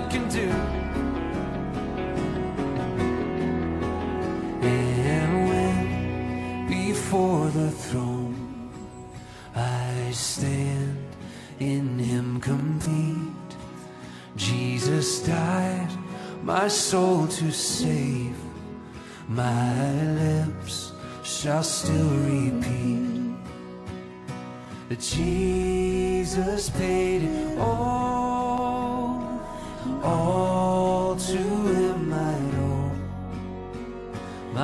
blood can do. And when before the throne I stand in Him complete, Jesus died my soul to save. My lips shall still repeat that Jesus paid it all,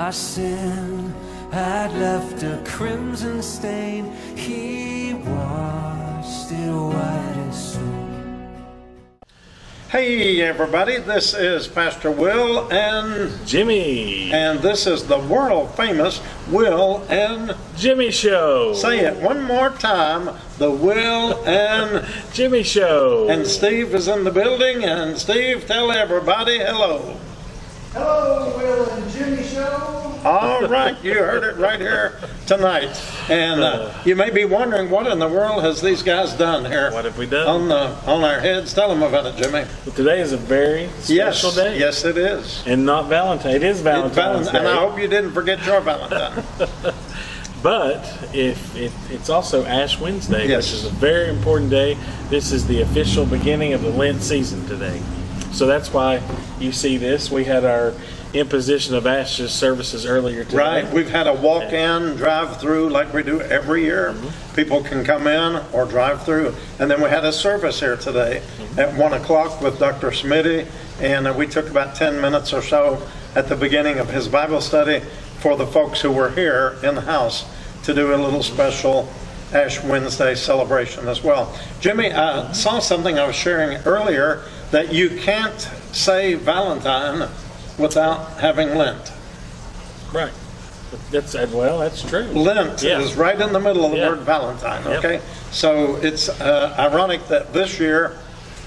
My sin had left a crimson stain. He washed it white as snow. Hey, everybody, this is Pastor Will, and, Jimmy. and this is the world famous Will and Jimmy Show. say it one more time the Will and Jimmy Show. and Steve is in the building. And Steve, tell everybody hello. Hello, Will and Jimmy Show. All right, you heard it right here tonight. And uh, you may be wondering what in the world has these guys done here what have we done? on the on our heads? Tell them about it, Jimmy. Today is a very Yes, special day. yes, it is. And not Valentine. It is Valentine's and I hope you didn't forget your Valentine. But if it, it's also Ash Wednesday, Yes. which is a very important day. This is the official beginning of the Lent season today. So that's why you see this. We had our imposition of ashes services earlier today. Right, we've had a walk-in, drive-through like we do every year. Mm-hmm. People can come in or drive through. And then we had a service here today mm-hmm. at 1 o'clock with Dr. Smitty, and we took about 10 minutes or so at the beginning of his Bible study for the folks who were here in the house to do a little special Ash Wednesday celebration as well. Jimmy, I saw something I was sharing earlier that you can't say Valentine without having Lent. Right. That's well, that's true. Lent Yeah. is right in the middle of the Yeah. word Valentine, Yep. okay? So it's uh, ironic that this year,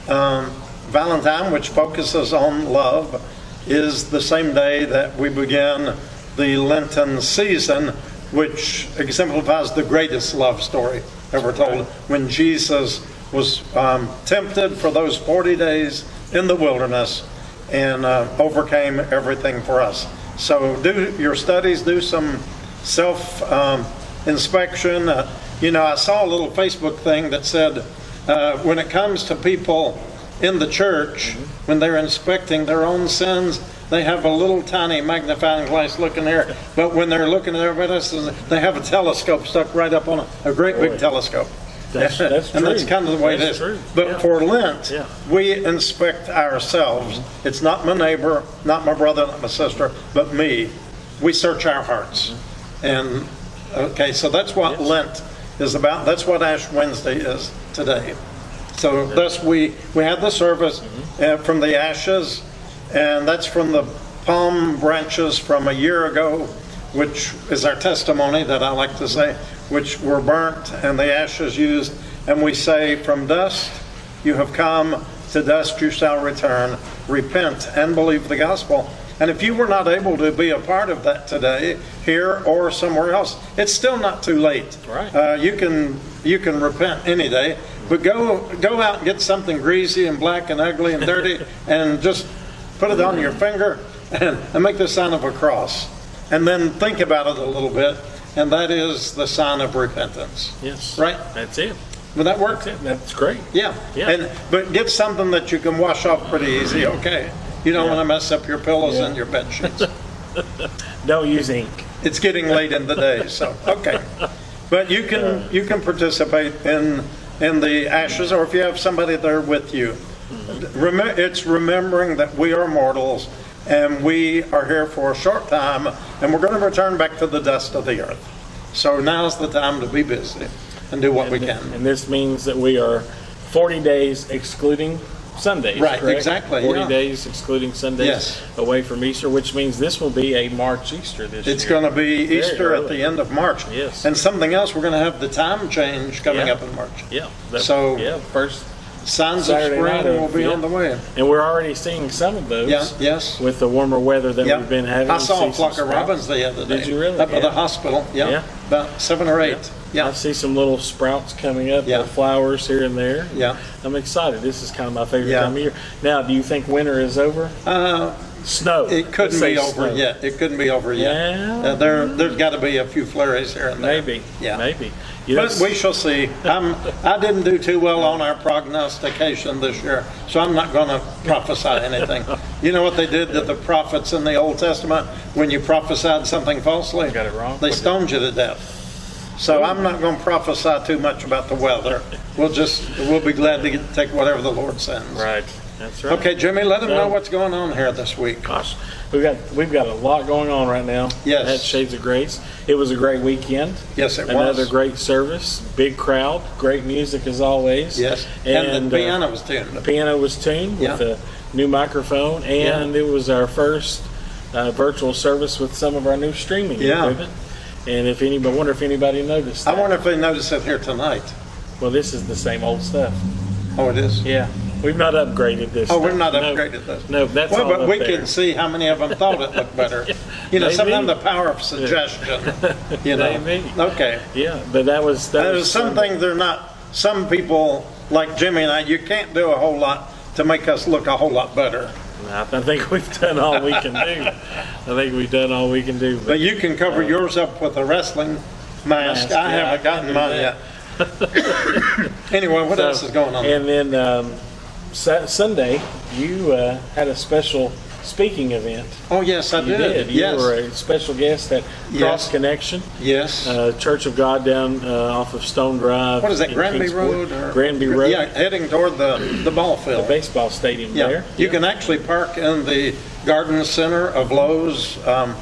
um, Valentine, which focuses on love, is the same day that we begin the Lenten season, which exemplifies the greatest love story ever told. When Jesus was um, tempted for those 40 days in the wilderness and uh, overcame everything for us. So do your studies, do some self um, inspection. Uh, you know, I saw a little Facebook thing that said uh, when it comes to people in the church, when they're inspecting their own sins, they have a little tiny magnifying glass looking there. But when they're looking at everybody else, they have a telescope stuck right up on a, a great big telescope. That's- that's and that's kind of the way That's it is. true. But Yeah. for Lent, Yeah. we inspect ourselves. It's not my neighbor, not my brother, not my sister, but me. We search our hearts. And, okay, so that's what Yes. Lent is about. That's what Ash Wednesday is today. So thus we, we had the service uh, from the ashes, and that's from the palm branches from a year ago, which is our testimony that I like to say, which were burnt and the ashes used. And we say, From dust you have come, to dust you shall return. Repent and believe the gospel. And if you were not able to be a part of that today, here or somewhere else, it's still not too late. Right. Uh, you can you can repent any day, but go go out and get something greasy and black and ugly and dirty, and just put it on your finger and, and make the sign of a cross, and then think about it a little bit, and that is the sign of repentance. Yes. Right. That's it. Would that work? That's it. That's great. Yeah. Yeah. And but get something that you can wash off pretty easy. Okay. You don't Yeah. want to mess up your pillows Yeah. and your bed sheets. Don't use ink. it's getting late in the day, so okay. But you can uh. you can participate in in the ashes, or if you have somebody there with you. Mm-hmm. Remem- it's remembering that we are mortals and we are here for a short time, and we're going to return back to the dust of the earth. So now's the time to be busy and do what we can. And this means that we are 40 days excluding Sundays. Right, correct? exactly, 40 yeah. days excluding Sundays Yes. away from Easter, which means this will be a March Easter this year. It's going to be Very Easter at the end of March. Yes. And something else, we're going to have the time change coming Yeah. up in March. Yeah. So- yeah, first Signs Saturday of spring will be yeah. on the way. And we're already seeing some of those. Yeah, yes. With the warmer weather that Yeah. we've been having. I saw a flock of robins the other day. Did you really? Up at the hospital, yeah. Yeah. About seven or eight. Yeah. I Yeah, see some little sprouts coming up, Yeah. flowers here and there. yeah. I'm excited. This is kind of my favorite Yeah. time of year. Now, do you think winter is over? Uh, Snow. It couldn't be over snow. yet. It couldn't be over yet. Yeah. Uh, There, there's got to be a few flurries here and there. Maybe. Yeah. Maybe. You But we shall see. I'm, I didn't do too well on our prognostication this year, so I'm not going to prophesy anything. You know what they did to the prophets in the Old Testament when you prophesied something falsely? Got it wrong? They stoned you to death. So I'm not going to prophesy too much about the weather. We'll just, we'll be glad to get, take whatever the Lord sends. right. That's right. Okay, Jimmy, let them No. know what's going on here this week. Gosh, we've got we've got a lot going on right now. Yes. At Shades of Grace. It was a great weekend. Yes, it was. Another great service, big crowd, great music as always. Yes, and, the uh, piano was tuned. The piano was tuned Yeah. with a new microphone, and it was our first uh, virtual service with some of our new streaming Yeah. equipment. And if anybody, I wonder if anybody noticed. I That. wonder if they noticed it here tonight. Well, this is the same old stuff. Oh, it is? Yeah, we've not upgraded this. Oh, we're not No. upgraded this. No, that's Well, all but we there. can see how many of them thought it looked better. You know, sometimes the power of suggestion, you know. Maybe. Okay. Yeah, but that was that There's was some things they're not, some people, like Jimmy and I, you can't do a whole lot to make us look a whole lot better. I think we've done all we can do. I think we've done all we can do. But But you can cover yours up with a wrestling mask. Mask, I yeah, haven't gotten mine yet. Anyway, what So, else is going on? And then um, Sunday, you uh, had a special speaking event. Oh, yes, I You did. did. You Yes, were a special guest at Yes. Cross Connection, yes. uh, Church of God down uh, off of Stone Drive. What is that, Granby Kingsport. Road? or- Granby Road. Yeah, heading toward the, the ball field, The baseball stadium Yeah, there. you can actually park in the garden center of Lowe's, um,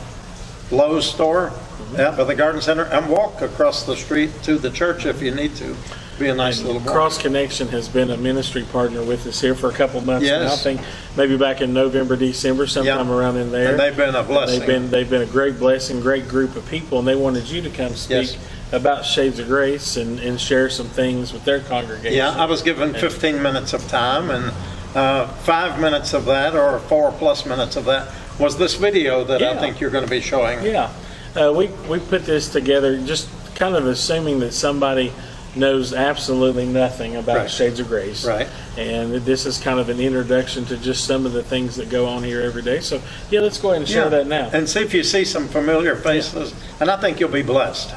Lowe's store, Mm-hmm. yeah, by the garden center, and walk across the street to the church if you need to. Be a nice little. Cross Connection has been a ministry partner with us here for a couple months now. I Yes. think maybe back in November, December, sometime Yeah. around in there. And they've been a blessing. They've been they've been a great blessing, great group of people, and they wanted you to come speak Yes. about Shades of Grace and, and share some things with their congregation. Yeah, I was given 15 minutes of time, and uh, five minutes of that, or four plus minutes of that, was this video that I Yeah. think you're going to be showing. Yeah, uh, we we put this together just kind of assuming that somebody knows absolutely nothing about Right. Shades of Grace. Right. And this is kind of an introduction to just some of the things that go on here every day. So yeah, let's go ahead and share Yeah. that now. And see if you see some familiar faces, and I think you'll be blessed.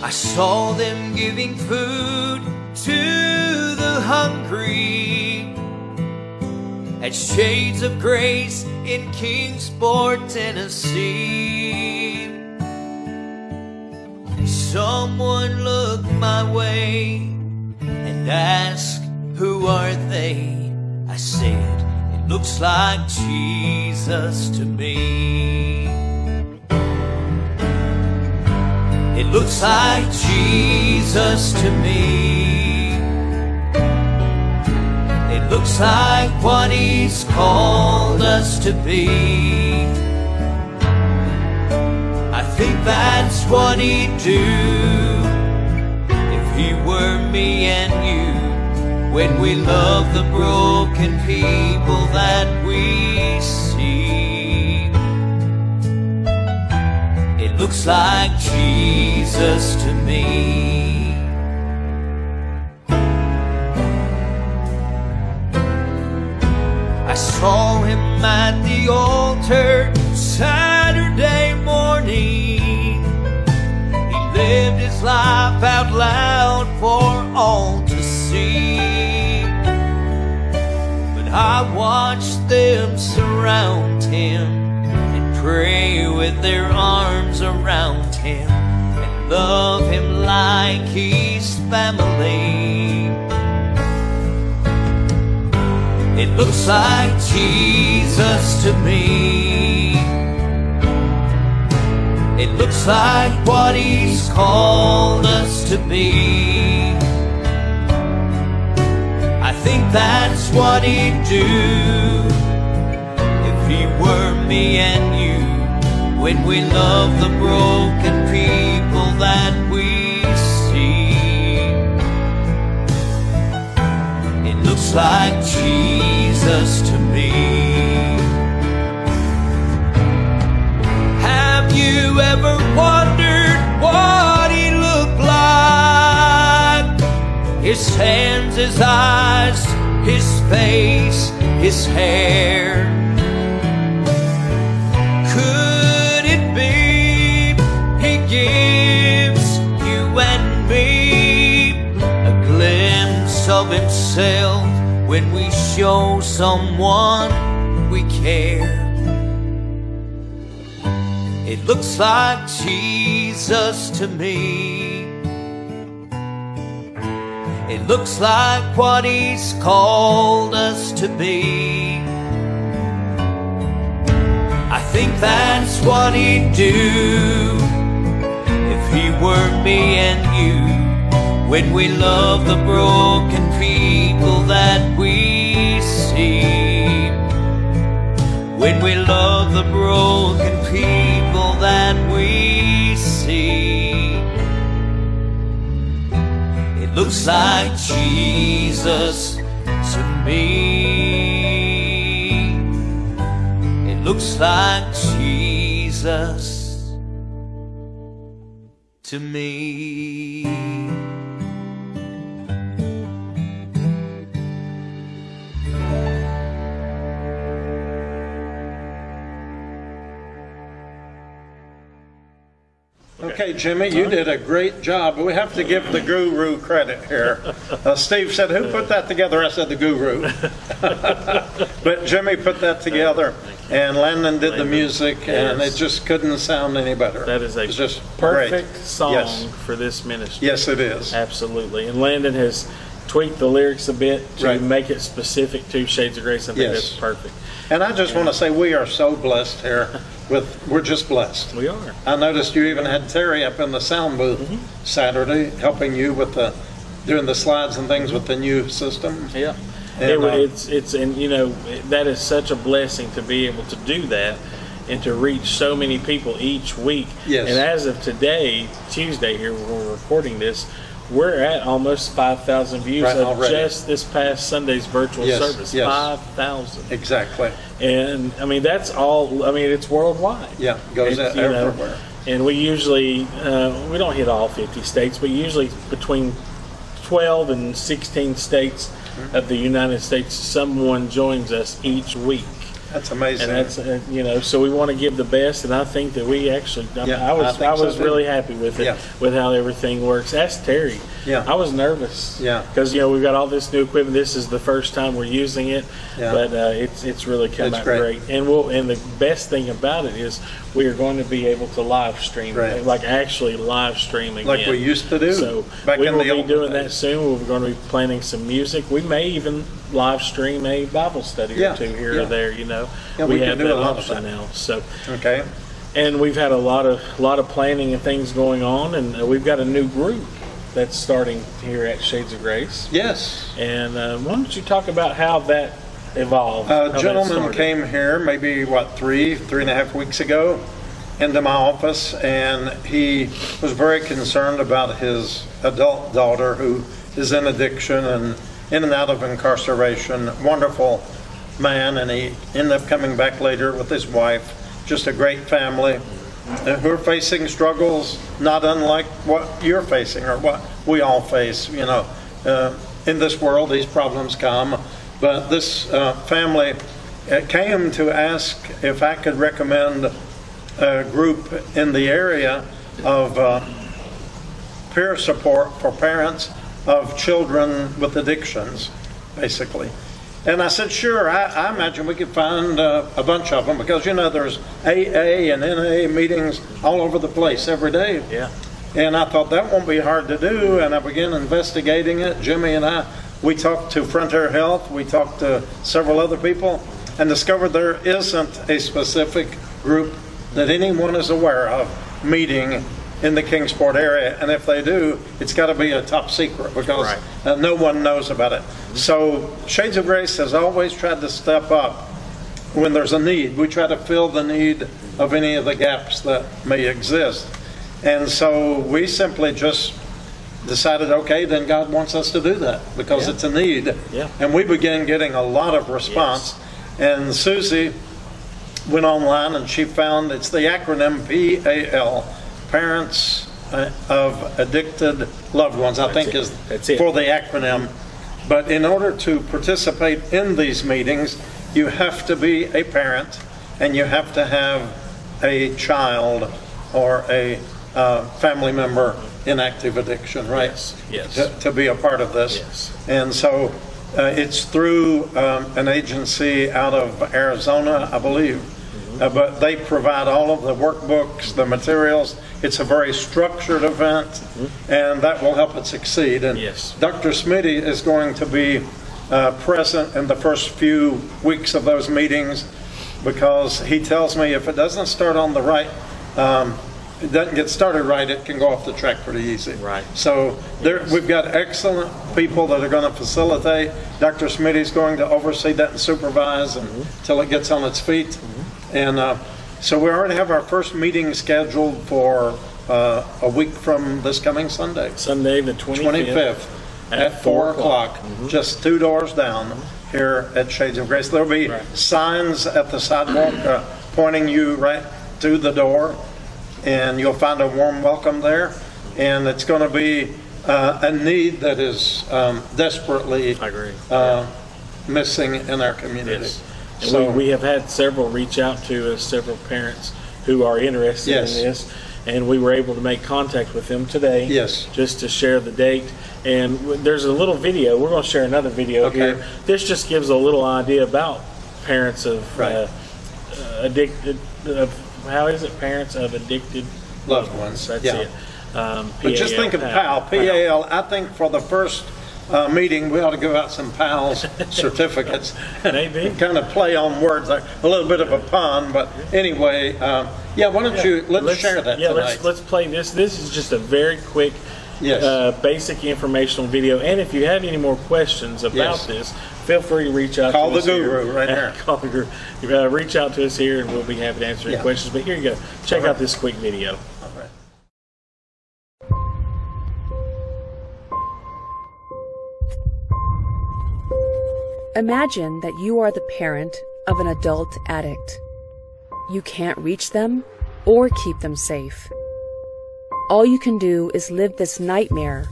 I saw them giving food to the at Shades of Grace in Kingsport, Tennessee. Someone looked my way and asked, Who are they? I said, It looks like Jesus to me. It looks like Jesus to me. Like what He's called us to be. I think that's what He'd do if He were me and you. When we love the broken people that we see. It looks like Jesus to me. Saw him at the altar Saturday morning. He lived his life out loud for all to see. But I watched them surround him and pray with their arms around him and love him like he's family. It looks like Jesus to me. It looks like what he's called us to be. I think that's what he'd do if he were me and you. When we love the broken people like Jesus to me. Have you ever wondered what he looked like? His hands, his eyes, his face, his hair. Could it be he gives you and me a glimpse of himself show someone we care? It looks like Jesus to me. It looks like what he's called us to be. I think that's what he'd do if he were me and you. When we love the broken people that we see. When we love the broken people that we see. It looks like Jesus to me. It looks like Jesus to me. Okay, Jimmy, you did a great job. We have to give the guru credit here. Uh, Steve said, Who put that together? I said, The guru. but Jimmy put that together, and Landon did the music, and it just couldn't sound any better. That is a It's just great. perfect song Yes. for this ministry. Yes, it is. Absolutely. And Landon has tweaked the lyrics a bit to Right. make it specific to Shades of Grace. I think Yes. that's perfect. And I just want to say we are so blessed here with, we're just blessed. We are. I noticed you even had Terry up in the sound booth Mm-hmm. Saturday, helping you with the, doing the slides and things with the new system. Yeah. And, It, uh, it's it's and you know that is such a blessing to be able to do that and to reach so many people each week. Yes. And as of today, Tuesday here when we're recording this, we're at almost five thousand views Right, of already. just this past Sunday's virtual Yes, service. yes. Five thousand. Exactly. And I mean that's all. I mean it's worldwide. Yeah, goes It's, out you know, everywhere. and we usually uh, we don't hit all 50 states, but usually between 12 and 16 states Mm-hmm. of the United States, someone joins us each week. That's amazing. And that's uh, you know, so we want to give the best, and I think that we actually. I, Yeah, I I was I, so was too. really happy with it, Yeah. with how everything works. Ask Terry. Yeah. I was nervous. Yeah. because you know we've got all this new equipment. This is the first time we're using it, Yeah. but uh, it's it's really come It's out great. great. And we'll and the best thing about it is we are going to be able to live stream, Right. like actually live stream again, Like we used to do So back we will be doing that soon. We're going to be planning some music. We may even live stream a Bible study Yeah, or two here yeah. or there. You know, Yeah, we can have that a lot of option now. So, Okay. and we've had a lot of lot of planning and things going on, and uh, we've got a new group that's starting here at Shades of Grace. Yes. And uh, why don't you talk about how that evolved? A that gentleman came here maybe, what, three, three and a half weeks ago into my office, and he was very concerned about his adult daughter who is in addiction and in and out of incarceration. Wonderful man, and he ended up coming back later with his wife. Just a great family uh, who are facing struggles not unlike what you're facing or what we all face. You know, uh, in this world, these problems come. But this uh, family uh, came to ask if I could recommend a group in the area of uh, peer support for parents of children with addictions, basically. And I said, sure, I, I imagine we could find uh, a bunch of them because, you know, there's AA and NA meetings all over the place every day. Yeah. And I thought that won't be hard to do, and I began investigating it. Jimmy and I, we talked to Frontier Health, we talked to several other people, and discovered there isn't a specific group that anyone is aware of meeting in the Kingsport area. And if they do, it's got to be a top secret because Right. uh, no one knows about it. So Shades of Grace has always tried to step up when there's a need. We try to fill the need of any of the gaps that may exist. And so we simply just decided, okay, then God wants us to do that because Yeah. it's a need. Yeah. And we began getting a lot of response. And Susie went online and she found it's the acronym PAL, Parents uh, of Addicted Loved Ones, I think is That's it. for the acronym. But in order to participate in these meetings, you have to be a parent and you have to have a child or a uh, family member in active addiction, right? Yes, yes. To, to be a part of this. Yes. And so uh, it's through um, an agency out of Arizona, I believe. Mm-hmm. Uh, but they provide all of the workbooks, the materials. It's a very structured event, and that will help it succeed. And Mm-hmm. Yes. Dr. Smitty is going to be uh, present in the first few weeks of those meetings because he tells me if it doesn't start on the right, um, it doesn't get started right, it can go off the track pretty easy. Right. So there, we've got excellent people that are going to facilitate. Dr. Smitty's going to oversee that and supervise until it gets on its feet. And uh, so we already have our first meeting scheduled for uh, a week from this coming Sunday. Sunday, the 25th. 25th at 4 o'clock, just two doors down here at Shades of Grace. There'll be Right. signs at the sidewalk uh, pointing you right to the door, and you'll find a warm welcome there. And it's going to be uh, a need that is um, desperately I agree. uh, missing in our community. Yes. And So- we, we have had several reach out to us, several parents who are interested Yes. in this. And we were able to make contact with them today. Yes. Just to share the date. And w- there's a little video. We're going to share another video Okay. here. This just gives a little idea about parents of Right. uh, uh, addicted, of, how is it? Parents of addicted Loved ones, That's yeah. it. Um, But just think of PAL, PAL. I think for the first uh, meeting, we ought to give out some PALs certificates. Maybe. kind of play on words, like a little bit of a pun, but anyway, um, yeah, why don't you, let's share that yeah, tonight. let's let's play this. This is just a very quick, Yes. uh, basic informational video. And if you have any more questions about Yes. this, feel free to reach out. Call to the us here. guru right here. Call the guru. Uh, reach out to us here, and we'll be happy to answer any Yeah. questions. But here you go. Check right. out this quick video. Imagine that you are the parent of an adult addict. You can't reach them or keep them safe. All you can do is live this nightmare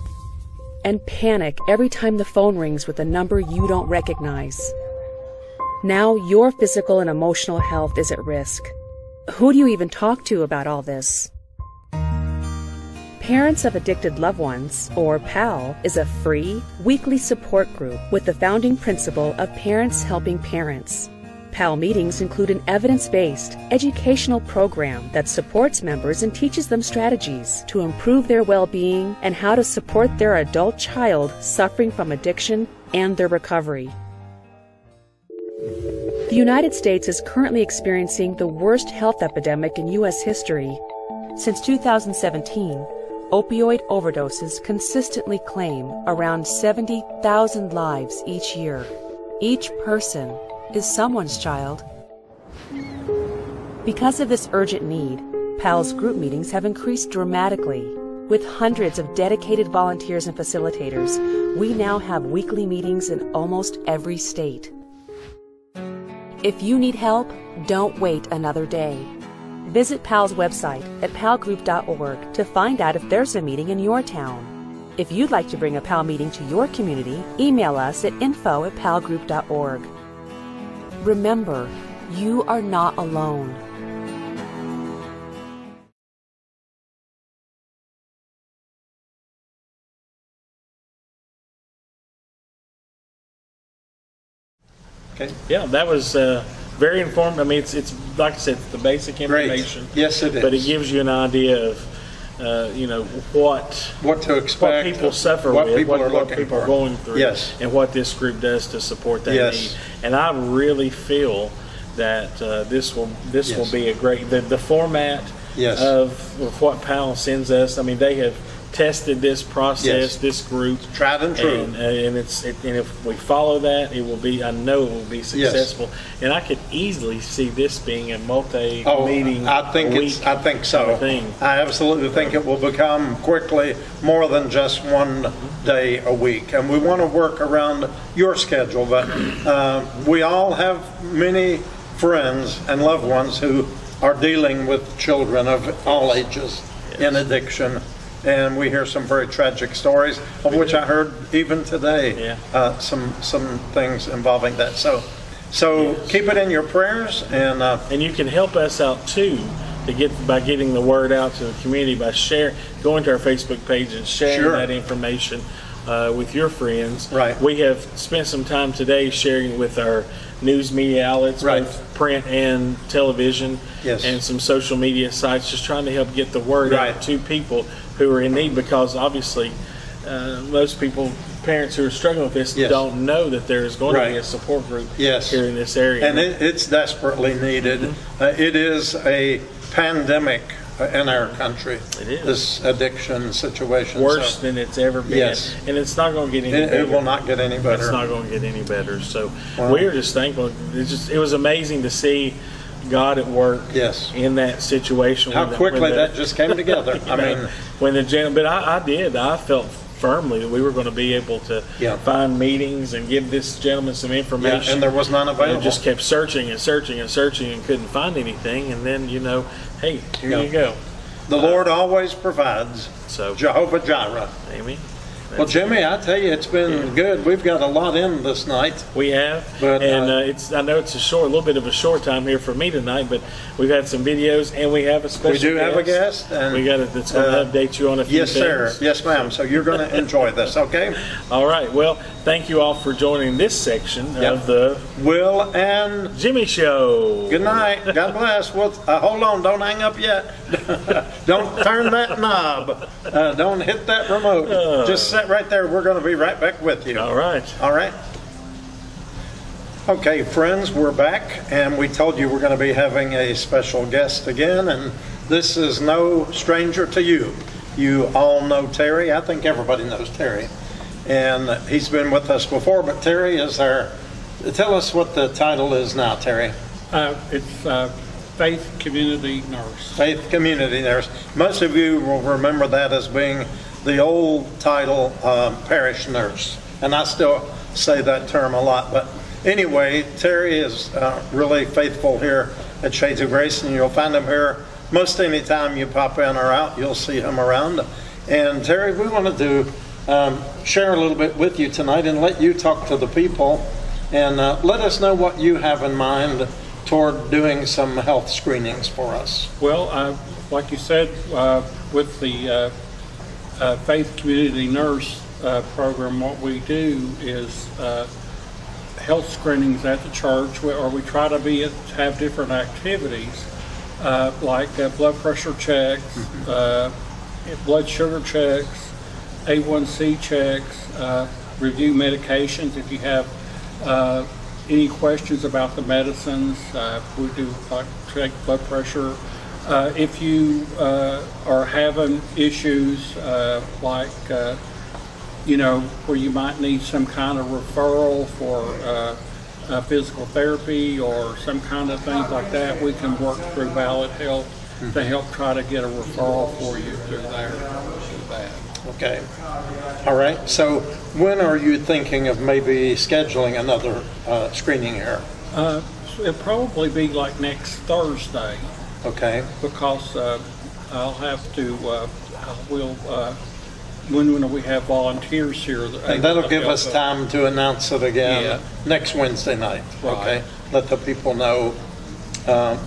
and panic every time the phone rings with a number you don't recognize. Now your physical and emotional health is at risk. Who do you even talk to about all this? Parents of Addicted Loved Ones, or PAL, is a free, weekly support group with the founding principle of Parents Helping Parents. PAL meetings include an evidence based, educational program that supports members and teaches them strategies to improve their well being and how to support their adult child suffering from addiction and their recovery. The United States is currently experiencing the worst health epidemic in U.S. history. Since 2017, opioid overdoses consistently claim around 70,000 lives each year. Each person is someone's child. Because of this urgent need, PAL's group meetings have increased dramatically. With hundreds of dedicated volunteers and facilitators, we now have weekly meetings in almost every state. If you need help, don't wait another day. Visit PAL's website at palgroup.org to find out if there's a meeting in your town. If you'd like to bring a PAL meeting to your community, email us at info at palgroup.org. Remember, you are not alone. Okay, Yeah, that was uh, very informed. I mean, it's it's like I said, it's the basic great. information. Yes, it is. But it gives you an idea of, uh, you know, what What to what expect. people suffer what with, people what, are what people for. are going through, Yes. and what this group does to support that Yes. need. And I really feel that uh, this will this will be a great the, the format Yes. of, of what PAL sends us. I mean, they have tested this process, Yes. this group. Tried and true. And, uh, and it's, it- and if we follow that, it will be, I know it will be successful. And I could easily see this being a multi-meeting. Oh, I think it's, I think kind so. of Thing. I absolutely think it will become quickly more than just one day a week. And we want to work around your schedule, but uh, we all have many friends and loved ones who are dealing with children of all ages in addiction. And we hear some very tragic stories, of which I heard even today. Yeah. uh, Some, some things involving that. So, so keep it in your prayers and uh, And you can help us out too to get by getting the word out to the community by share going to our Facebook page and sharing Sure. that information uh, with your friends. Right. We have spent some time today sharing with our news media outlets, Right. both print and television, Yes. and some social media sites, just trying to help get the word Right. out to people who are in need because obviously. Uh, most people, parents who are struggling with this, Yes. don't know that there is going to be a support group Yes. here in this area. And it, it's desperately needed. Mm-hmm. Uh, it is a pandemic in our country. It is. This addiction situation. worse So than it's ever been. Yes. And it's not going to get any It, better. it will not get any It's not going to get any better. So Wow. we are just thankful. It's just it was amazing to see God at work Yes. in that situation. How the- quickly the- that just came together. I know, mean, when the gentleman, but I, I did. I felt firmly that we were going to be able to Yeah. find meetings and give this gentleman some information. yeah, and there was none and available. just kept searching and searching and searching and couldn't find anything. And then you know, hey, here Yeah. you go. the Lord always provides. So, Jehovah Jireh. Amy, Well, Jimmy, I tell you, it's been good. We've got a lot in this night. We have, But, and uh, uh, it's. I know it's a short, a little bit of a short time here for me tonight, but we've had some videos, and we have a special. We do have a guest, and We got it. That's going to uh, update you on a few yes, sir. things. Yes, ma'am. So you're going to enjoy this, okay? All right. Well, thank you all for joining this section Yep. of the Will and Jimmy Show. Good night. God bless. Well, uh, hold on. Don't hang up yet. don't turn that knob. Uh, don't hit that remote. Just sit right there. We're going to be right back with you. All right. All right. Okay, friends, we're back, and we told you we're going to be having a special guest again, and this is no stranger to you. You all know Terry. I think everybody knows Terry. And he's been with us before, but Terry is our. Tell us what the title is now, Terry. Uh, It's uh, Faith Community Nurse. Faith Community Nurse. Most of you will remember that as being the old title, um, parish nurse. And I still say that term a lot. But anyway, Terry is uh, really faithful here at Shades of Grace, and you'll find him here most any time you pop in or out, you'll see him around. And Terry, we want to um, share a little bit with you tonight and let you talk to the people and uh, let us know what you have in mind toward doing some health screenings for us. Well, uh, like you said, uh, with the uh, uh, Faith Community Nurse uh, program, what we do is uh, health screenings at the church, or we try to be have different activities uh, like uh, blood pressure checks, uh, blood sugar checks, A1C checks, uh, review medications if you have uh, any questions about the medicines. Uh, we do like check blood pressure. Uh, if you uh, are having issues uh, like uh, you know, where you might need some kind of referral for uh, uh, physical therapy or some kind of things like that, we can work through Ballad Health to help try to get a referral for you through there. Okay. All right. So when are you thinking of maybe scheduling another uh, screening here? Uh, It'll probably be like next Thursday Okay. because uh, I'll have to, uh, I will, uh, when, when we have volunteers here. that- And that'll give us time to announce it again Yeah. next Wednesday night. Right. Okay. Let the people know. Um,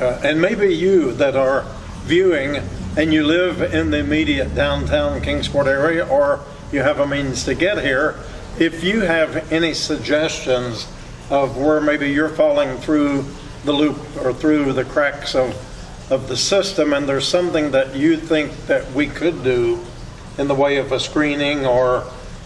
uh, and maybe you that are viewing and you live in the immediate downtown Kingsport area or you have a means to get here, if you have any suggestions of where maybe you're falling through the loop or through the cracks of, of the system and there's something that you think that we could do in the way of a screening or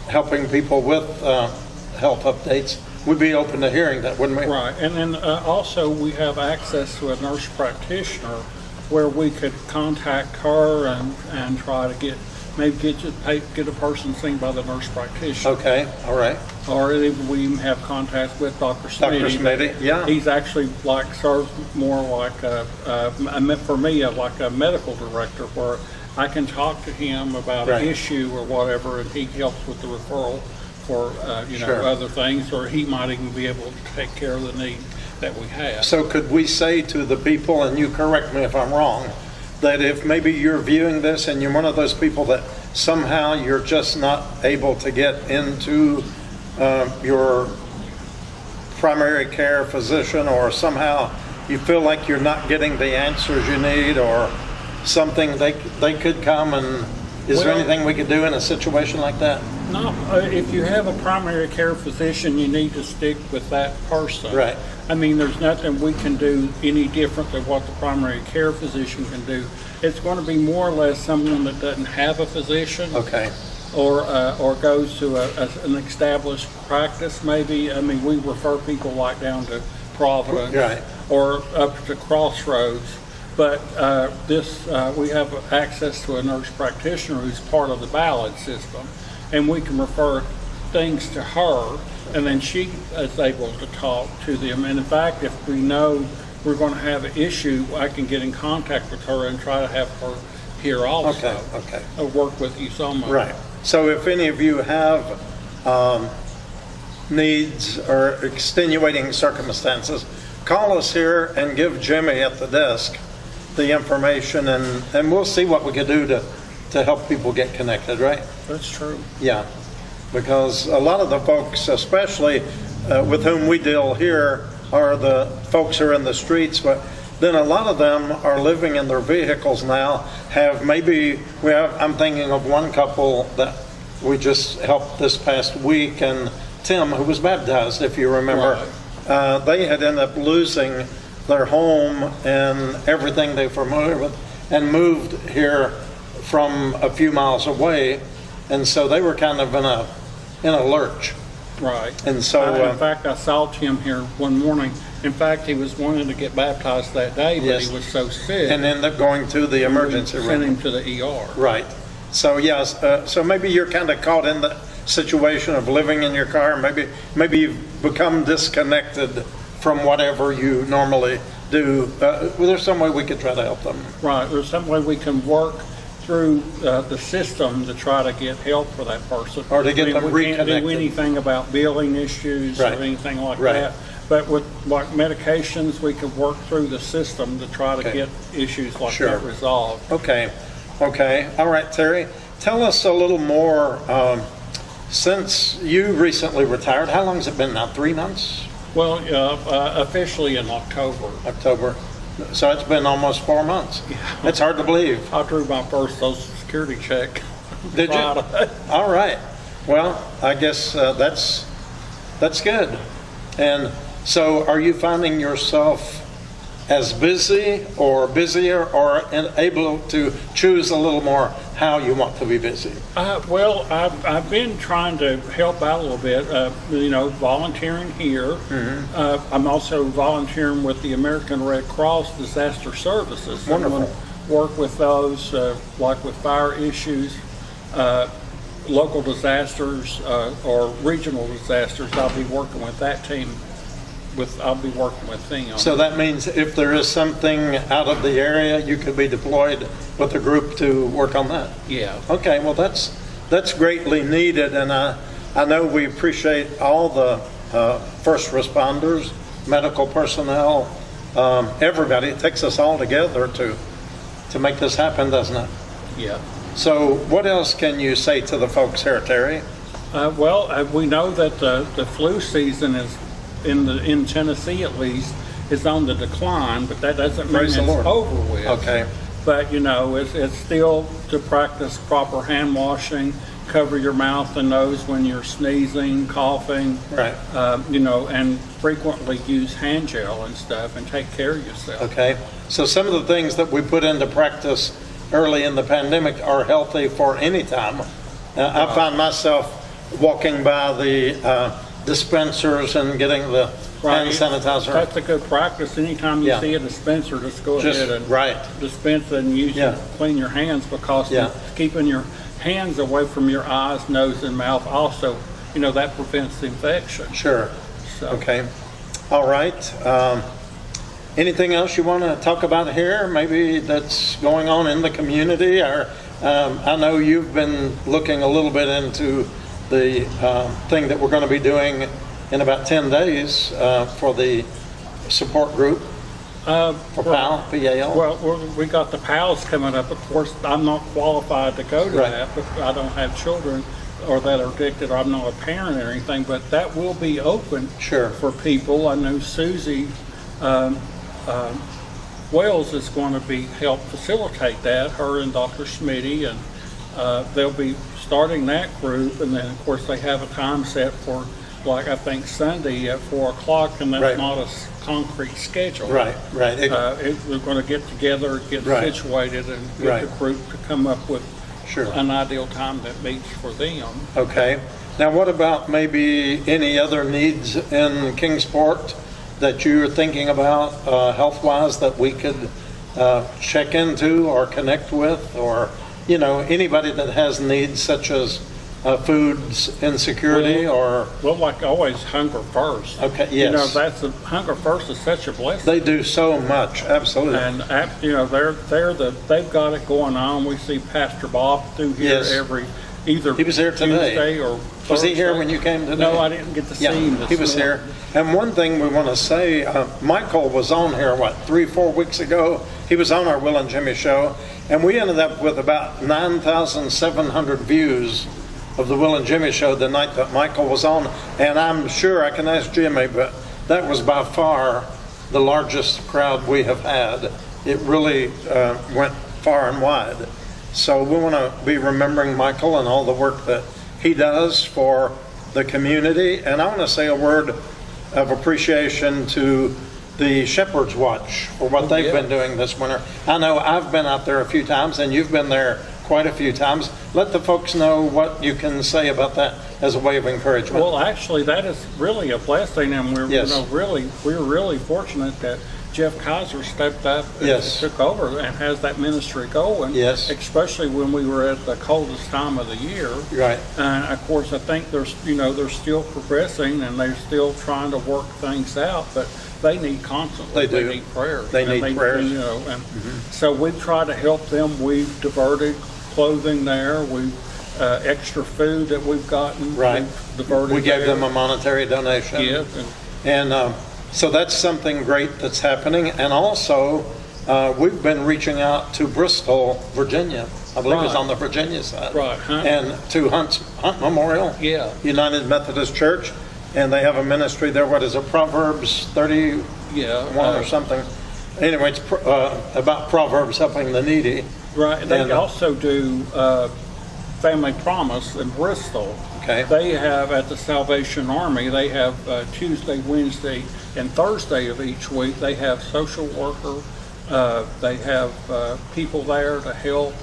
helping people with uh, health updates, we'd be open to hearing that, wouldn't we? Right, and then uh, also we have access to a nurse practitioner where we could contact her and, and try to get, maybe get, you- pay- get a person seen by the nurse practitioner. Okay, all right. Or even we even have contact with Dr. Smitty. Dr. Smitty, yeah. He's actually like, serves more like a, a- for me, a- like a medical director where I can talk to him about Right. an issue or whatever, and he helps with the referral for, uh, you know, Sure. other things, or he might even be able to take care of the need that we have. So could we say to the people, and you correct me if I'm wrong, that if maybe you're viewing this and you're one of those people that somehow you're just not able to get into uh, your primary care physician, or somehow you feel like you're not getting the answers you need, or something, they, they could come and, is there anything we could do in a situation like that? No, uh, if you have a primary care physician, you need to stick with that person. Right. I mean, there's nothing we can do any different than what the primary care physician can do. It's going to be more or less someone that doesn't have a physician. Okay, Or, uh, or goes to a, a- an established practice maybe. I mean, we refer people like down to Providence. Right. Or up to Crossroads. But, uh, this, uh, we have access to a nurse practitioner who's part of the ballot system. And we can refer things to her and then she is able to talk to them. And in fact, if we know we're going to have an issue, I can get in contact with her and try to have her here also. okay, okay. Uh, work with you some of it. Right. So if any of you have um, needs or extenuating circumstances, call us here and give Jimmy at the desk the information, and, and we'll see what we can do to, to help people get connected, right? That's true. Yeah, because a lot of the folks, especially uh, with whom we deal here, are the folks who are in the streets, but then a lot of them are living in their vehicles now, have maybe, we have, I'm thinking of one couple that we just helped this past week, and Tim, who was baptized, if you remember. Right. Uh, They had ended up losing their home and everything they were familiar with, and moved here from a few miles away, and so they were kind of in a, in a lurch. Right. And so, I- uh, In fact, I saw Tim here one morning. In fact, he was wanting to get baptized that day, but Yes. he was so sick. And ended up going to the emergency we Sent room. him to the ER. Right. So, yes, uh, so maybe you're kind of caught in the situation of living in your car. Maybe, maybe you've become disconnected from whatever you normally do. Uh, well, there's some way we could try to help them. Right. There's some way we can work through uh, the system to try to get help for that person. Or to get I mean, them We can't do reconnected. anything about billing issues or Right. anything like Right. that. But with like medications, we can work through the system to try to Okay. get issues like Sure. that resolved. Okay, okay. All right, Terry, tell us a little more. Um, since you recently retired, how long has it been now? Three months? Well, uh, uh, officially in October. October? So it's been almost four months. It's hard to believe. I drew my first social security check. Did you? All right. Well, I guess uh, that's that's good. And so, are you finding yourself as busy or busier, or able to choose a little more how you want to be busy? Uh, well, I've, I've been trying to help out a little bit, uh, you know, volunteering here. Mm-hmm. Uh, I'm also volunteering with the American Red Cross Disaster Services. I'm Wonderful. Work with those, uh, like with fire issues, uh, local disasters, uh, or regional disasters. I'll be working with that team. With I'll be working with them. So that means if there is something out of the area, you could be deployed with a group to work on that. yeah. Okay, well, that's, that's greatly needed, and I, I know we appreciate all the uh, first responders, medical personnel, um, everybody. It takes us all together to, to make this happen, doesn't it? Yeah. So what else can you say to the folks here, Terry? Uh, well, uh, we know that the, the flu season is in the in Tennessee at least is on the decline, but that doesn't mean Praise it's the Lord. over with. Okay. But you know, it's, it's still to practice proper hand washing, cover your mouth and nose when you're sneezing, coughing. Right. Um, you know, and frequently use hand gel and stuff, and take care of yourself. Okay, so some of the things that we put into practice early in the pandemic are healthy for any time. Uh, I find myself walking by the uh, dispensers and getting the hand Right. sanitizer. That's a good practice. Anytime you Yeah. see a dispenser, just go Just- ahead and right. dispense and use Yeah. it, clean your hands because Yeah. keeping your hands away from your eyes, nose, and mouth also, you know, that prevents infection. Sure. So, Okay. All right. Um, Anything else you want to talk about here, maybe that's going on in the community? Or, um, I know you've been looking a little bit into the um, thing that we're going to be doing in about 10 days uh, for the support group Uh, for PAL, PAL. Well, we're- got the PALs coming up. Of course, I'm not qualified to go to Right. that, because I don't have children or that are addicted, or I'm not a parent or anything, but that will be open Sure. for people. I know Susie um, um, Wells is going to be, help facilitate that, her and Dr. Smitty, and uh, they'll be starting that group, and then, of course, they have a time set for, like, I think Sunday at 4 o'clock, and Right. that's not a s- concrete schedule. Right, right. It- Uh, it- We're going to get together, get Right. situated, and get Right. the group to come up with Sure. an ideal time that meets for them. Okay. Now, what about maybe any other needs in Kingsport that you're thinking about uh, health-wise that we could uh, check into or connect with? Or, you know, anybody that has needs such as uh, foods insecurity or, Well, like always, hunger first. Okay, yes. You know, yes. that's, a- hunger first is such a blessing. they do so much, absolutely. And, ab- you know, they're, they're the, they've got it going on. We see Pastor Bob through here Yes. every, either He was here today. Tuesday or Was he here when you came today? No, I didn't get to see Yeah, him this he was morning. here. And one thing we want to say, uh, Michael was on here, what, three, four weeks ago? He was on our Will and Jimmy show, and we ended up with about 9,700 views of the Will and Jimmy show the night that Michael was on. And I'm sure I can ask Jimmy, but that was by far the largest crowd we have had. It really uh, went far and wide. So we want to be remembering Michael and all the work that he does for the community. And I want to say a word of appreciation to the Shepherd's Watch for what oh, they've yeah. been doing this winter. I know I've been out there a few times and you've been there quite a few times. Let the folks know what you can say about that as a way of encouragement. Well, actually, that is really a blessing, and we're, you know, really, we're really fortunate that Jeff Kaiser stepped up and Yes. took over and has that ministry going. Yes. Especially when we were at the coldest time of the year. Right. And of course, I think there's, you know, they're still progressing and they're still trying to work things out, but they need constantly. They do. They need prayers. They need prayers. Mm-hmm. You know, and so we try to help them. We've diverted clothing there. We've, uh, extra food that we've gotten. Right. we've Diverted We gave there. them a monetary donation. Yes, and And um, so that's something great that's happening. And also, uh, we've been reaching out to Bristol, Virginia. I believe it's on the Virginia side. Right, Hunt. And to Hunt's, Hunt Memorial. Yeah. United Methodist Church. And they have a ministry there. What is it? Proverbs 31 yeah. or uh, something. Anyway, it's uh, about Proverbs helping the needy. Right, they And, uh, also do uh, Family Promise in Bristol. Okay. They have, at the Salvation Army, they have uh, Tuesday, Wednesday, and Thursday of each week, they have social worker, uh, they have uh, people there to help.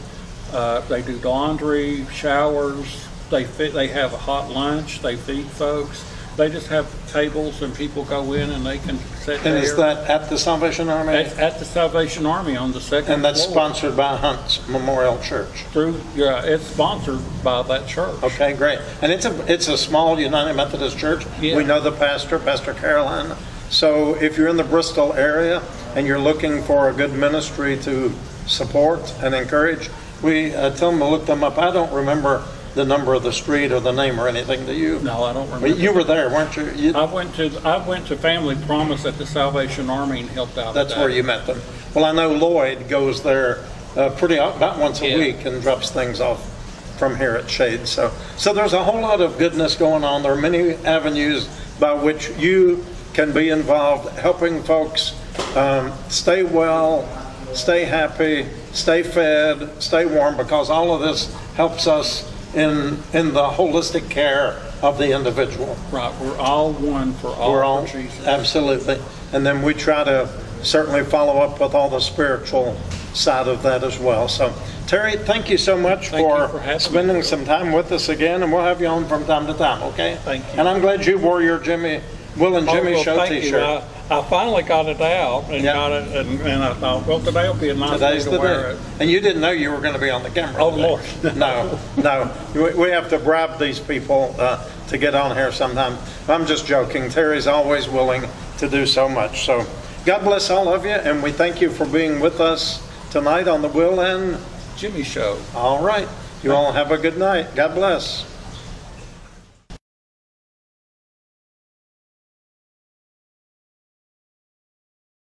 Uh, They do laundry, showers, they fit, they have a hot lunch, they feed folks. They just have tables and people go in and they can sit And is that at the Salvation Army? At at the Salvation Army on the second floor. And that's sponsored by Hunt's Memorial Church. Through, yeah, it's sponsored by that church. Okay, great. And it's a, it's a small United Methodist church. Yeah. We know the pastor, Pastor Caroline. So if you're in the Bristol area and you're looking for a good ministry to support and encourage, we uh, tell them to look them up. I don't remember the number of the street or the name or anything, do you? No, I don't But remember. You were there, weren't you? You- I went to, I went to Family Promise at the Salvation Army and helped out That's where that. you met them. Well, I know Lloyd goes there uh, pretty, about once a Yeah. week and drops things off from here at Shade. So, so there's a whole lot of goodness going on. There are many avenues by which you can be involved, helping folks um, stay well, stay happy, stay fed, stay warm, because all of this helps us in, in the holistic care of the individual. Right, we're all one for We're all all, for Jesus. absolutely. And then we try to certainly follow up with all the spiritual side of that as well. So Terry, thank you so much Thank for for me. spending some time with us again, and we'll have you on from time to time, okay? Thank you. And I'm glad you wore your Jimmy, Will and Oh, Jimmy well, Show thank you. I finally got it out and Yeah. got it, and and I thought, well, today will be a nice day Today's to wear day. it. And you didn't know you were going to be on the camera Oh, today. Lord. No, no. We- We have to bribe these people uh, to get on here sometime. I'm just joking. Terry's always willing to do so much. So God bless all of you, and we thank you for being with us tonight on the Will and, Jimmy Show. all right. You all have a good night. God bless.